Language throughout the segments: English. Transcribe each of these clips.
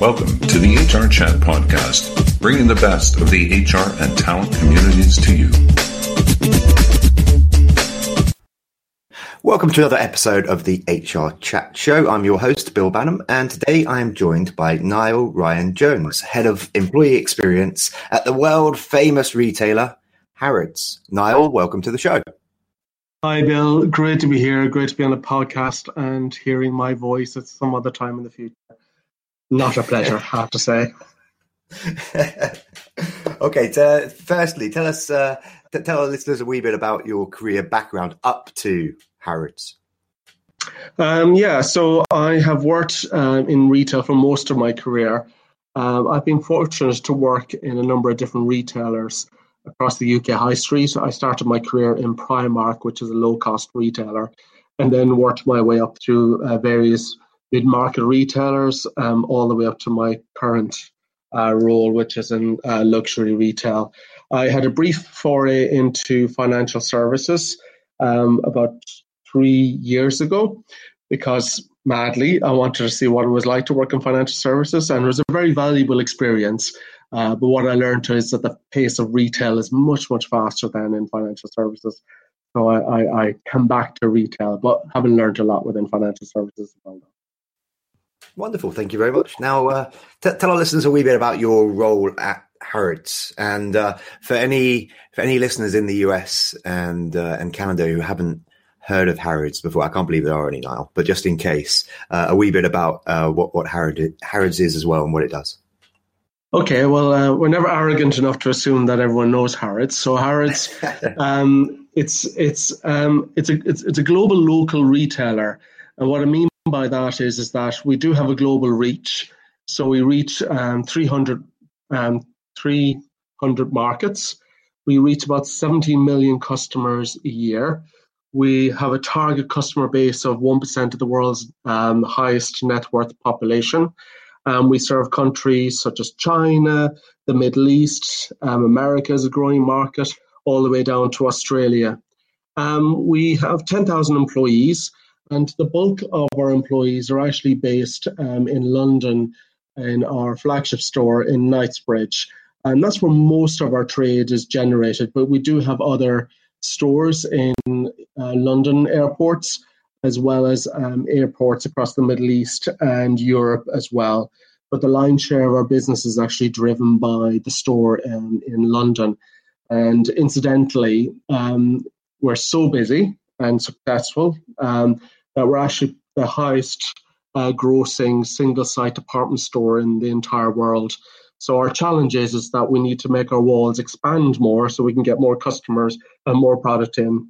Welcome to the HR Chat podcast, bringing the best of the HR and talent communities to you. Welcome to another episode of the HR Chat Show. I'm your host, Bill Banham, and today I am joined by Niall Ryan Jones, Head of Employee Experience at the world famous retailer Harrods. Niall, welcome to the show. Hi, Bill. Great to be here. Great to be on a podcast and hearing my voice at some other time in the future. Not a pleasure, I have to say. okay, t- firstly, tell us, uh, t- tell our listeners a wee bit about your career background up to Harrods. Um, yeah, so I have worked um, in retail for most of my career. Um, I've been fortunate to work in a number of different retailers across the UK high street. I started my career in Primark, which is a low cost retailer, and then worked my way up through uh, various mid market retailers, um, all the way up to my current uh, role, which is in uh, luxury retail. I had a brief foray into financial services um, about three years ago because madly I wanted to see what it was like to work in financial services, and it was a very valuable experience. Uh, but what I learned is that the pace of retail is much, much faster than in financial services. So I, I, I come back to retail, but haven't learned a lot within financial services. Wonderful. Thank you very much. Now, uh, t- tell our listeners a wee bit about your role at Harrods, and uh, for any for any listeners in the US and uh, and Canada who haven't heard of Harrods before, I can't believe there are any now, but just in case, uh, a wee bit about uh, what what Harrods Harrods is as well and what it does. Okay, well, uh, we're never arrogant enough to assume that everyone knows Harrods. So Harrods, um, it's it's um, it's a it's, it's a global local retailer, and what I mean by that is is that we do have a global reach. So we reach um, 300, um, 300 markets. We reach about 17 million customers a year. We have a target customer base of 1% of the world's um, highest net worth population. Um, we serve countries such as China, the Middle East, um, America is a growing market, all the way down to Australia. Um, we have 10,000 employees, and the bulk of our employees are actually based um, in London in our flagship store in Knightsbridge. And that's where most of our trade is generated, but we do have other stores in uh, London airports as well as um, airports across the Middle East and Europe as well. But the lion's share of our business is actually driven by the store in London. And incidentally, um, we're so busy and successful um, that we're actually the highest uh, grossing single site department store in the entire world. So our challenge is, is that we need to make our walls expand more so we can get more customers and more product in.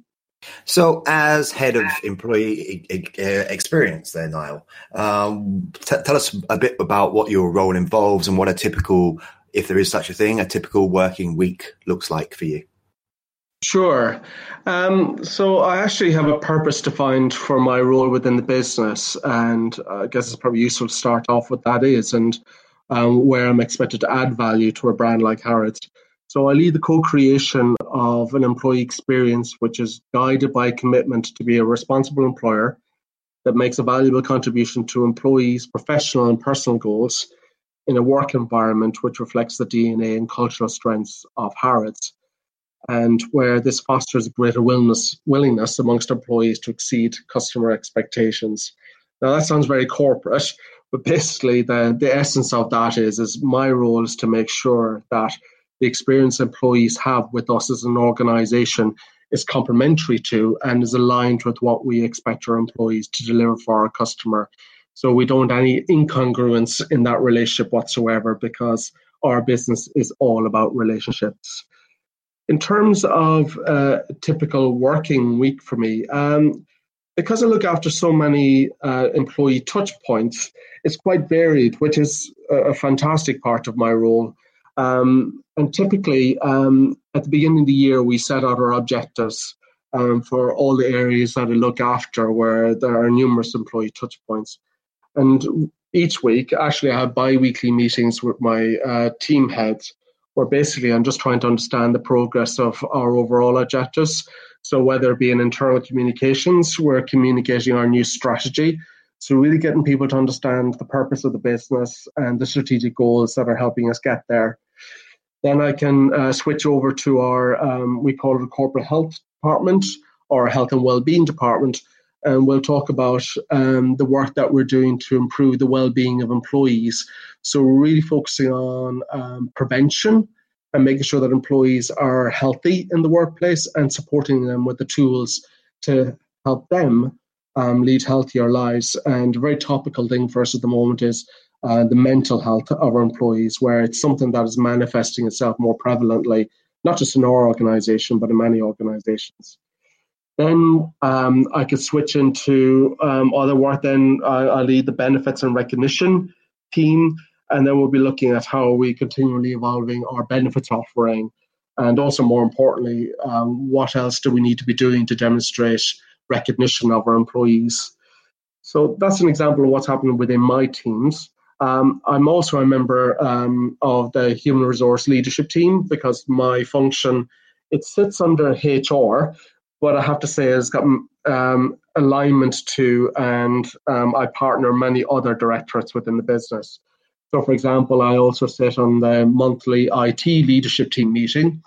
So, as head of employee experience, there, Niall, um, t- tell us a bit about what your role involves and what a typical, if there is such a thing, a typical working week looks like for you. Sure. Um, so I actually have a purpose defined for my role within the business, and I guess it's probably useful to start off with that is and um, where I'm expected to add value to a brand like Harrods. So I lead the co-creation of an employee experience which is guided by a commitment to be a responsible employer that makes a valuable contribution to employees' professional and personal goals in a work environment which reflects the DNA and cultural strengths of Harrods, and where this fosters greater willingness, willingness amongst employees to exceed customer expectations. Now that sounds very corporate, but basically the, the essence of that is is my role is to make sure that the experience employees have with us as an organization is complementary to and is aligned with what we expect our employees to deliver for our customer. So we don't any incongruence in that relationship whatsoever because our business is all about relationships. In terms of a typical working week for me, um, because I look after so many uh, employee touch points, it's quite varied, which is a, fantastic part of my role. Um, and typically, um, at the beginning of the year, we set out our objectives um, for all the areas that I look after where there are numerous employee touchpoints. And each week, actually, I have bi weekly meetings with my uh, team heads where basically I'm just trying to understand the progress of our overall objectives. So whether it be in internal communications, we're communicating our new strategy. So really getting people to understand the purpose of the business and the strategic goals that are helping us get there. Then I can uh, switch over to our, um, we call it a corporate health department or health and well-being department, and we'll talk about um, the work that we're doing to improve the well-being of employees. So we're really focusing on um, prevention and making sure that employees are healthy in the workplace and supporting them with the tools to help them um, lead healthier lives. And a very topical thing for us at the moment is uh, the mental health of our employees, where it's something that is manifesting itself more prevalently, not just in our organization, but in many organizations. Then um, I could switch into um, other work. Then I, I, lead the benefits and recognition team, and then we'll be looking at how we continually evolving our benefits offering, and also more importantly, um, what else do we need to be doing to demonstrate recognition of our employees. So that's an example of what's happening within my teams. Um, I'm also a member um, of the human resource leadership team because my function it sits under HR, what I have to say is got um, alignment to, and um, I partner many other directorates within the business. So, for example, I also sit on the monthly IT leadership team meeting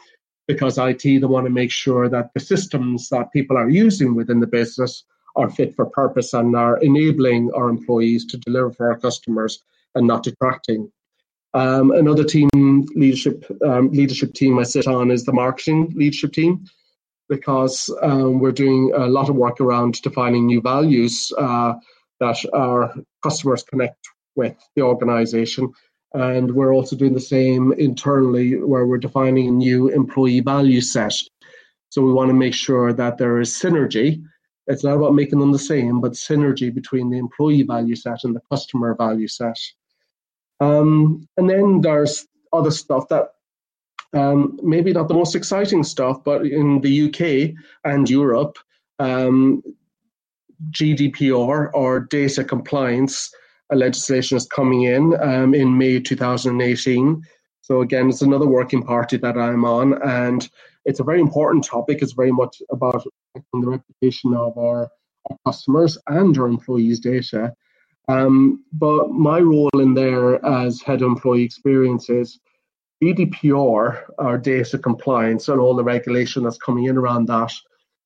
because IT they want to make sure that the systems that people are using within the business are fit for purpose and are enabling our employees to deliver for our customers and not detracting. Um, another team leadership um, leadership team I sit on is the marketing leadership team because um, we're doing a lot of work around defining new values uh, that our customers connect with the organization. And we're also doing the same internally where we're defining a new employee value set. So we want to make sure that there is synergy. It's not about making them the same, but synergy between the employee value set and the customer value set. Um, and then there's other stuff that um, maybe not the most exciting stuff, but in the UK and Europe, um, GDPR or data compliance legislation is coming in um, in May 2018. So again, it's another working party that I'm on, and it's a very important topic. It's very much about the reputation of our, our customers and our employees' data. Um, but my role in there as head of employee experiences GDPR, our data compliance, and all the regulation that's coming in around that,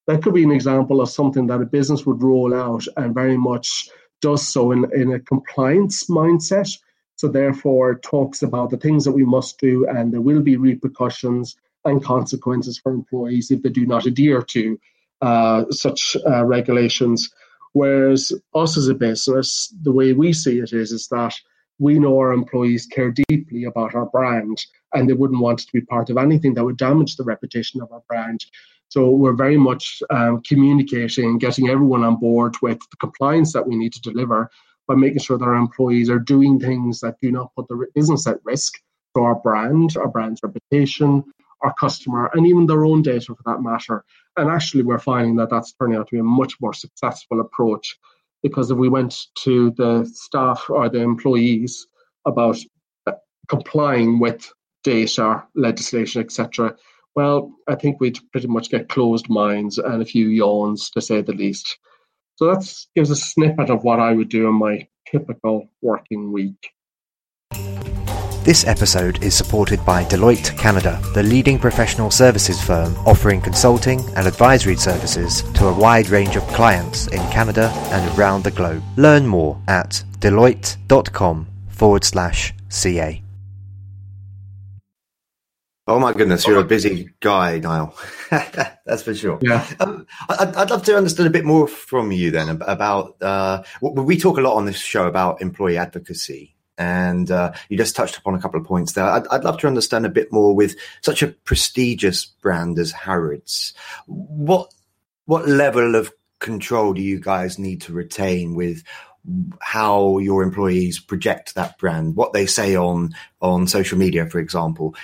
that could be an example of something that a business would roll out and very much does so in, in a compliance mindset. So, therefore, talks about the things that we must do, and there will be repercussions and consequences for employees if they do not adhere to uh, such uh, regulations. Whereas us as a business, the way we see it is, is that we know our employees care deeply about our brand and they wouldn't want to be part of anything that would damage the reputation of our brand. So we're very much um, communicating getting everyone on board with the compliance that we need to deliver by making sure that our employees are doing things that do not put the business at risk for our brand, our brand's reputation, our customer, and even their own data for that matter. And actually, we're finding that that's turning out to be a much more successful approach because if we went to the staff or the employees about uh, complying with data, legislation, etc., well, I think we'd pretty much get closed minds and a few yawns, to say the least. So that gives a snippet of what I would do in my typical working week. This episode is supported by Deloitte Canada, the leading professional services firm offering consulting and advisory services to a wide range of clients in Canada and around the globe. Learn more at deloitte.com forward slash CA. Oh my goodness, you're a busy guy, Niall. That's for sure. Yeah. Um, I'd, I'd, love to understand a bit more from you then about. Uh, we talk a lot on this show about employee advocacy, and uh, you just touched upon a couple of points there. I'd, I'd, love to understand a bit more with such a prestigious brand as Harrods. What what level of control do you guys need to retain with how your employees project that brand, what they say on on social media, for example?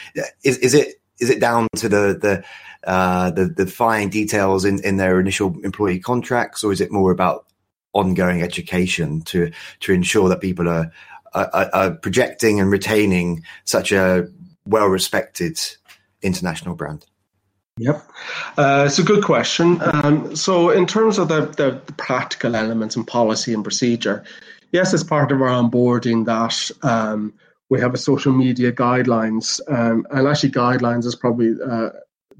Is is it is it down to the the uh, the, the fine details in, in their initial employee contracts, or is it more about ongoing education to to ensure that people are are, projecting and retaining such a well respected international brand? Yep, uh, it's a good question. Um, so, in terms of the, the, the, practical elements and policy and procedure, yes, as part of our onboarding, that um, we have a social media guidelines, um, and actually, guidelines is probably uh,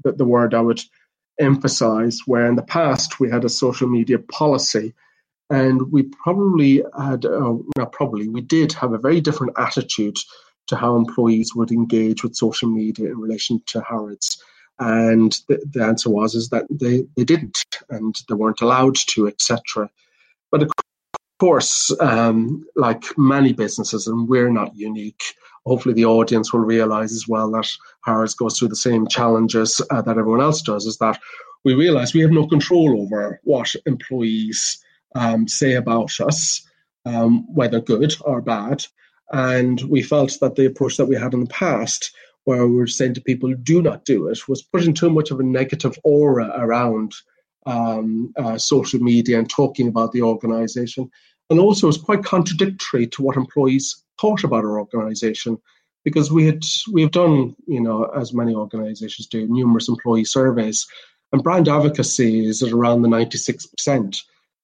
the, the, word I would emphasize. Where in the past we had a social media policy, and we probably had, uh, not probably, we did have a very different attitude to how employees would engage with social media in relation to Harrods and the, the answer was is that they, they didn't and they weren't allowed to, etc. But of course, um, like many businesses, and we're not unique. Hopefully, the audience will realise as well that Harrods goes through the same challenges uh, that everyone else does. Is that we realise we have no control over what employees um, say about us, um, whether good or bad. And we felt that the approach that we had in the past where we were saying to people, do not do it, was putting too much of a negative aura around um, uh, social media and talking about the organization. And also, it's quite contradictory to what employees thought about our organization because we had we have done, you know, as many organizations do, numerous employee surveys, and brand advocacy is at around the 96%.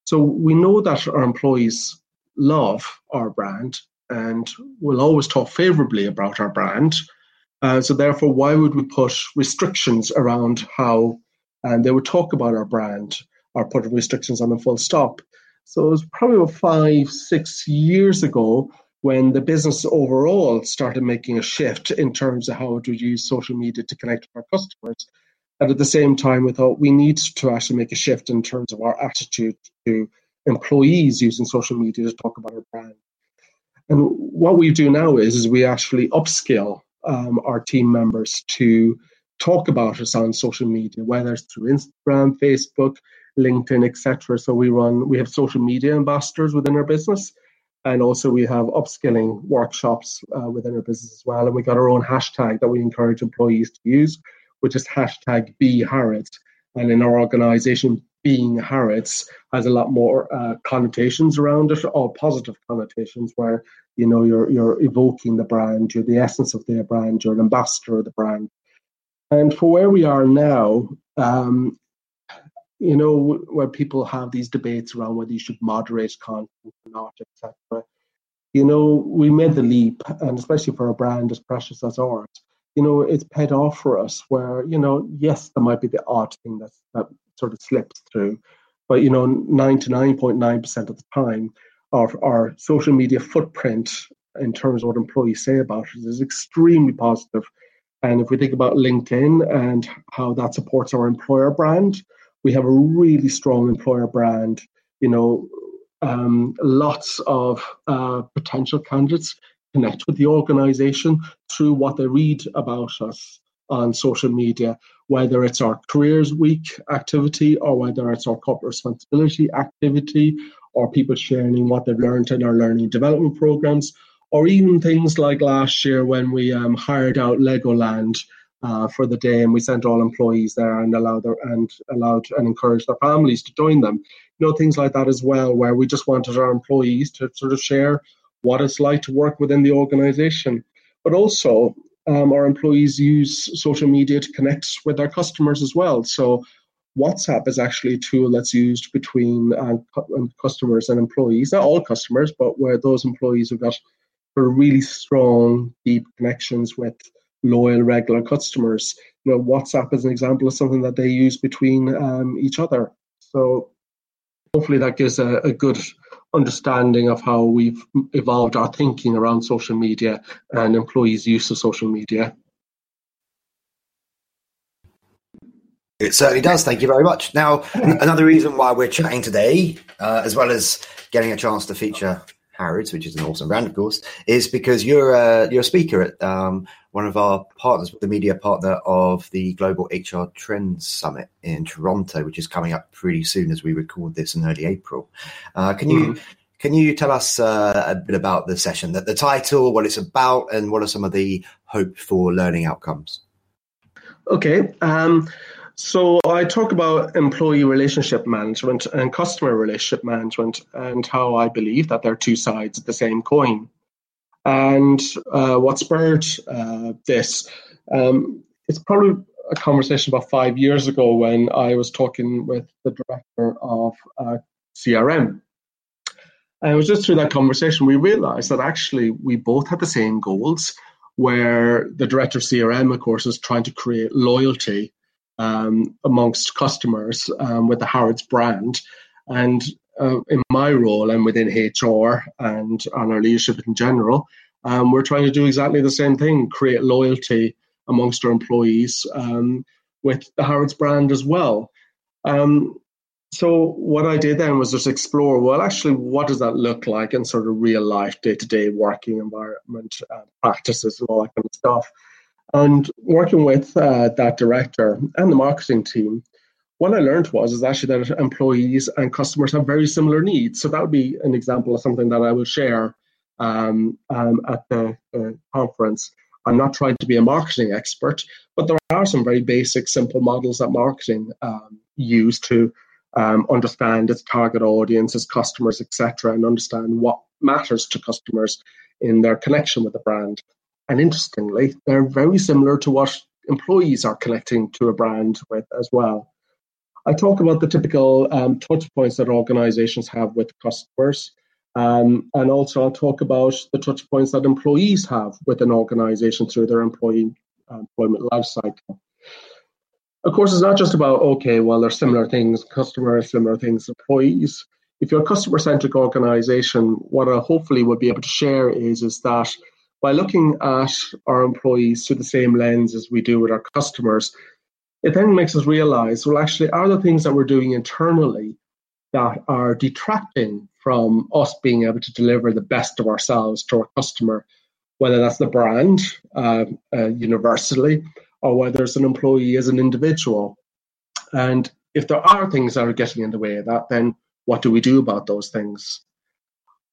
So we know that our employees love our brand and will always talk favorably about our brand uh, so therefore, why would we put restrictions around how and they would talk about our brand or put restrictions on a full stop? So it was probably about five, six years ago when the business overall started making a shift in terms of how it would use social media to connect with our customers. And at the same time, we thought we need to actually make a shift in terms of our attitude to employees using social media to talk about our brand. And what we do now is, is we actually upskill um, our team members to talk about us on social media, whether it's through Instagram, Facebook, LinkedIn, etc. So we run, we have social media ambassadors within our business, and also we have upskilling workshops uh, within our business as well. And we got our own hashtag that we encourage employees to use, which is hashtag Be Harrods. And in our organisation, being Harrods has a lot more uh, connotations around it, all positive connotations, where you know you're you're evoking the brand, you're the essence of their brand, you're an ambassador of the brand. And for where we are now, um, you know, where people have these debates around whether you should moderate content or not, etc. You know, we made the leap, and especially for a brand as precious as ours, you know, it's paid off for us. Where you know, yes, there might be the odd thing that that sort of slips through. But you know, 99.9% of the time, our, our social media footprint in terms of what employees say about us is extremely positive. And if we think about LinkedIn and how that supports our employer brand, we have a really strong employer brand. You know, um, lots of uh, potential candidates connect with the organization through what they read about us on social media, whether it's our careers week activity or whether it's our corporate responsibility activity or people sharing what they've learned in our learning development programs or even things like last year when we um, hired out Legoland uh, for the day and we sent all employees there and allowed their, and allowed and encouraged their families to join them. You know things like that as well, where we just wanted our employees to sort of share what it's like to work within the organisation, but also um, our employees use social media to connect with their customers as well. So WhatsApp is actually a tool that's used between uh, um, customers and employees. Not all customers, but where those employees have got for really strong, deep connections with loyal, regular customers. You know, WhatsApp is an example of something that they use between um, each other. So hopefully that gives a, a good understanding of how we've evolved our thinking around social media and employees' use of social media. It certainly does. Thank you very much. Now, another reason why we're chatting today, uh, as well as getting a chance to feature Harrods, which is an awesome brand, of course, is because you're a, you're a speaker at um, one of our partners, the media partner of the Global HR Trends Summit in Toronto, which is coming up pretty soon as we record this in early April. Uh, can you mm. can you tell us uh, a bit about the session, the, the title, what it's about, and what are some of the hope for learning outcomes? Okay. Um, so I talk about employee relationship management and customer relationship management and how I believe that they're two sides of the same coin. And uh, what spurred uh, this? Um, it's probably a conversation about five years ago when I was talking with the director of uh, CRM. And it was just through that conversation we realized that actually we both had the same goals, where the director of CRM, of course, is trying to create loyalty um, amongst customers um, with the Harrods brand. And uh, in my role and within HR and on our leadership in general, um, we're trying to do exactly the same thing create loyalty amongst our employees um, with the Harrods brand as well. Um, so what I did then was just explore, well, actually, what does that look like in sort of real life, day to day working environment, uh, practices, and all that kind of stuff. And working with uh, that director and the marketing team, what I learned was is actually that employees and customers have very similar needs. So that would be an example of something that I will share um, um, at the uh, conference. I'm not trying to be a marketing expert, but there are some very basic, simple models that marketing um, use to um, understand its target audience, its customers, etc., and understand what matters to customers in their connection with the brand. And interestingly, they're very similar to what employees are connecting to a brand with as well. I talk about the typical um, touch points that organizations have with customers. Um, and also, I'll talk about the touch points that employees have with an organization through their employee uh, employment life cycle. Of course, it's not just about, okay, well, there's similar things, customers, similar things, employees. If you're a customer centric organization, what I hopefully will be able to share is, is that by looking at our employees through the same lens as we do with our customers, it then makes us realize, well, actually, are the things that we're doing internally that are detracting from us being able to deliver the best of ourselves to our customer, whether that's the brand uh, uh, universally or whether it's an employee as an individual. And if there are things that are getting in the way of that, then what do we do about those things?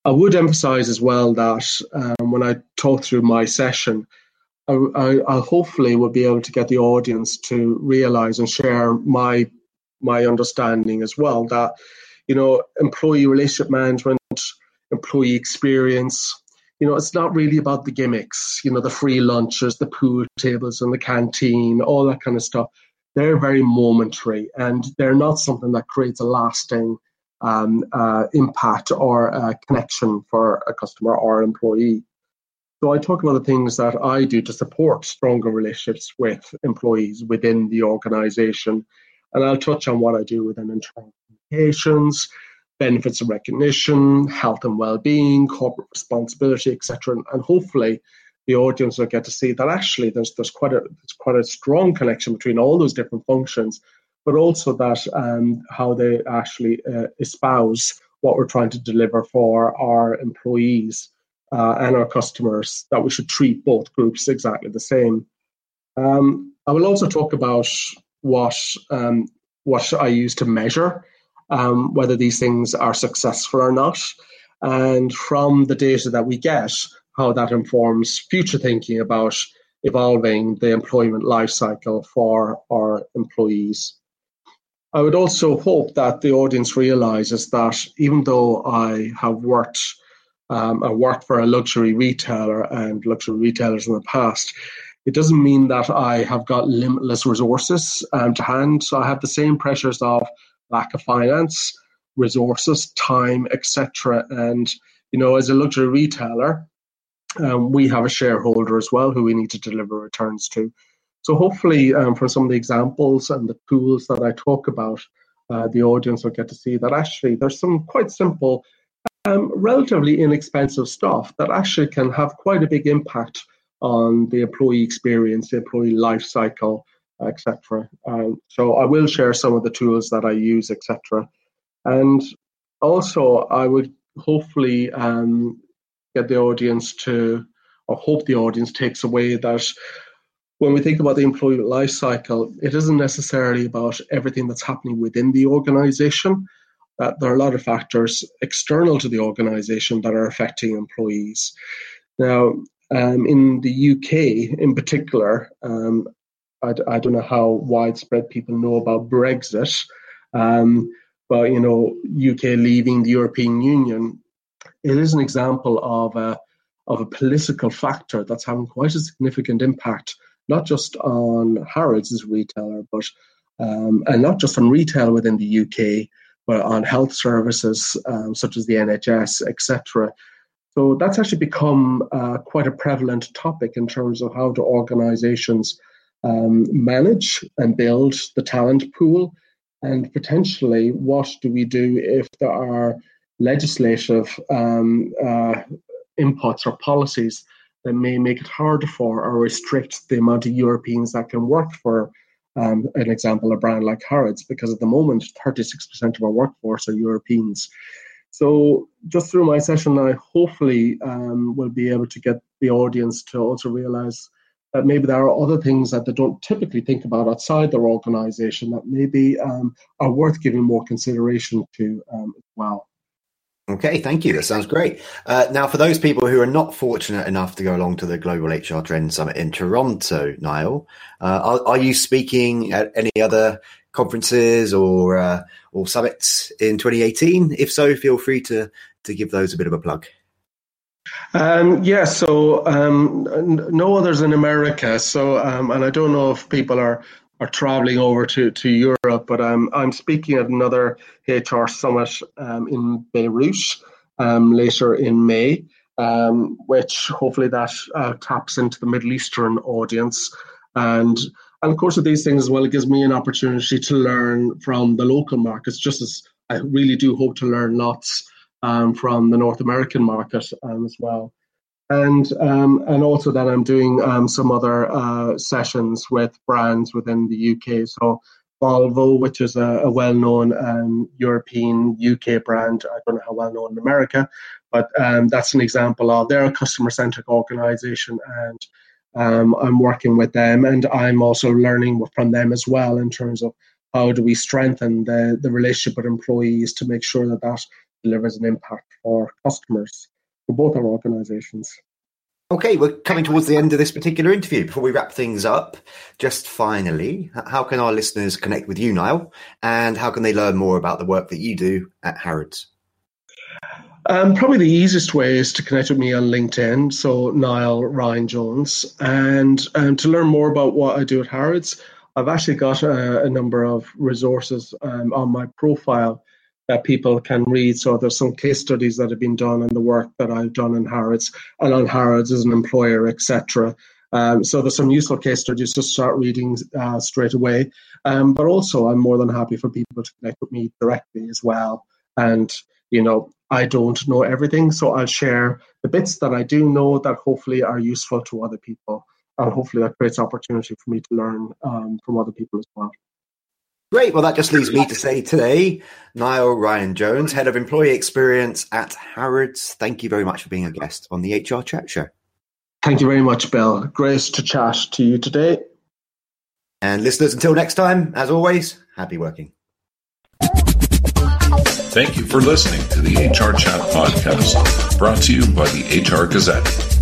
I would emphasize as well that um, when I talk through my session, I, I, I, hopefully will be able to get the audience to realize and share my my understanding as well that you know employee relationship management, employee experience, you know, it's not really about the gimmicks, you know, the free lunches, the pool tables and the canteen, all that kind of stuff. They're very momentary and they're not something that creates a lasting um, uh, impact or a connection for a customer or employee. So I talk about the things that I do to support stronger relationships with employees within the organization. And I'll touch on what I do within internal communications, benefits and recognition, health and well-being, corporate responsibility, etc. And, hopefully, the audience will get to see that actually there's there's quite a there's quite a strong connection between all those different functions, but also that um, how they actually uh, espouse what we're trying to deliver for our employees uh, and our customers. That we should treat both groups exactly the same. Um, I will also talk about what um, what I use to measure um, whether these things are successful or not. And from the data that we get, how that informs future thinking about evolving the employment life cycle for our employees. I would also hope that the audience realizes that even though I have worked, um, I worked for a luxury retailer and luxury retailers in the past, it doesn't mean that I have got limitless resources um, to hand. So I have the same pressures of lack of finance, resources, time, etc. And you know, as a luxury retailer, um, we have a shareholder as well who we need to deliver returns to. So hopefully, um, from some of the examples and the tools that I talk about, uh, the audience will get to see that actually there's some quite simple, um, relatively inexpensive stuff that actually can have quite a big impact on the employee experience, the employee life cycle, etc. Um, so I will share some of the tools that I use, etc. And also, I would hopefully um, get the audience to, or hope the audience takes away that when we think about the employment life cycle, it isn't necessarily about everything that's happening within the organization. That there are a lot of factors external to the organization that are affecting employees. Now, um, in the UK, in particular, um, I, I don't know how widespread people know about Brexit, um, but you know, UK leaving the European Union, it is an example of a, of a political factor that's having quite a significant impact, not just on Harrods as a retailer, but um, and not just on retail within the UK, but on health services um, such as the NHS, etc. So that's actually become uh, quite a prevalent topic in terms of how do organisations um, manage and build the talent pool, and potentially what do we do if there are legislative um, uh, inputs or policies that may make it harder for or restrict the amount of Europeans that can work for um, an example, a brand like Harrods, because at the moment, 36% of our workforce are Europeans. So, just through my session, I hopefully um, will be able to get the audience to also realize that maybe there are other things that they don't typically think about outside their organization that maybe um, are worth giving more consideration to um, as well. Okay, thank you. That sounds great. Uh, now, for those people who are not fortunate enough to go along to the Global HR Trend Summit in Toronto, Niall, uh, are, are, you speaking at any other conferences or uh, or summits in 2018? If so, feel free to to give those a bit of a plug. Um, yeah, so um, no others in America. So, um, and I don't know if people are are traveling over to, to Europe, but I'm I'm speaking at another HR summit um, in Beirut um, later in May, um, which hopefully that uh, taps into the Middle Eastern audience, and and of course with these things as well, it gives me an opportunity to learn from the local markets, just as I really do hope to learn lots um, from the North American market um, as well and um, and also that I'm doing um, some other uh, sessions with brands within the UK. So Volvo, which is a, a well-known um, European UK brand, I don't know how well known in America, but um, that's an example of they're a customer-centric organisation, and um, I'm working with them, and I'm also learning from them as well in terms of how do we strengthen the the relationship with employees to make sure that that delivers an impact for customers for both our organizations. Okay, we're coming towards the end of this particular interview. Before we wrap things up, just finally, how can our listeners connect with you, Niall? And how can they learn more about the work that you do at Harrods? Um, probably the easiest way is to connect with me on LinkedIn, so Niall Ryan Jones. And um, to learn more about what I do at Harrods, I've actually got a, a number of resources um, on my profile that people can read. So there's some case studies that have been done and the work that I've done in Harrods and on Harrods as an employer, etc. Um, so there's some useful case studies to start reading uh, straight away. Um, but also, I'm more than happy for people to connect with me directly as well. And you know, I don't know everything, so I'll share the bits that I do know that hopefully are useful to other people, and hopefully that creates opportunity for me to learn um, from other people as well. Great. Well, that just leaves me to say today, Niall Ryan Jones, Head of Employee Experience at Harrods. Thank you very much for being a guest on the HR Chat Show. Thank you very much, Bill. Great to chat to you today. And listeners, until next time, as always, happy working. Thank you for listening to the HR Chat Podcast, brought to you by the HR Gazette.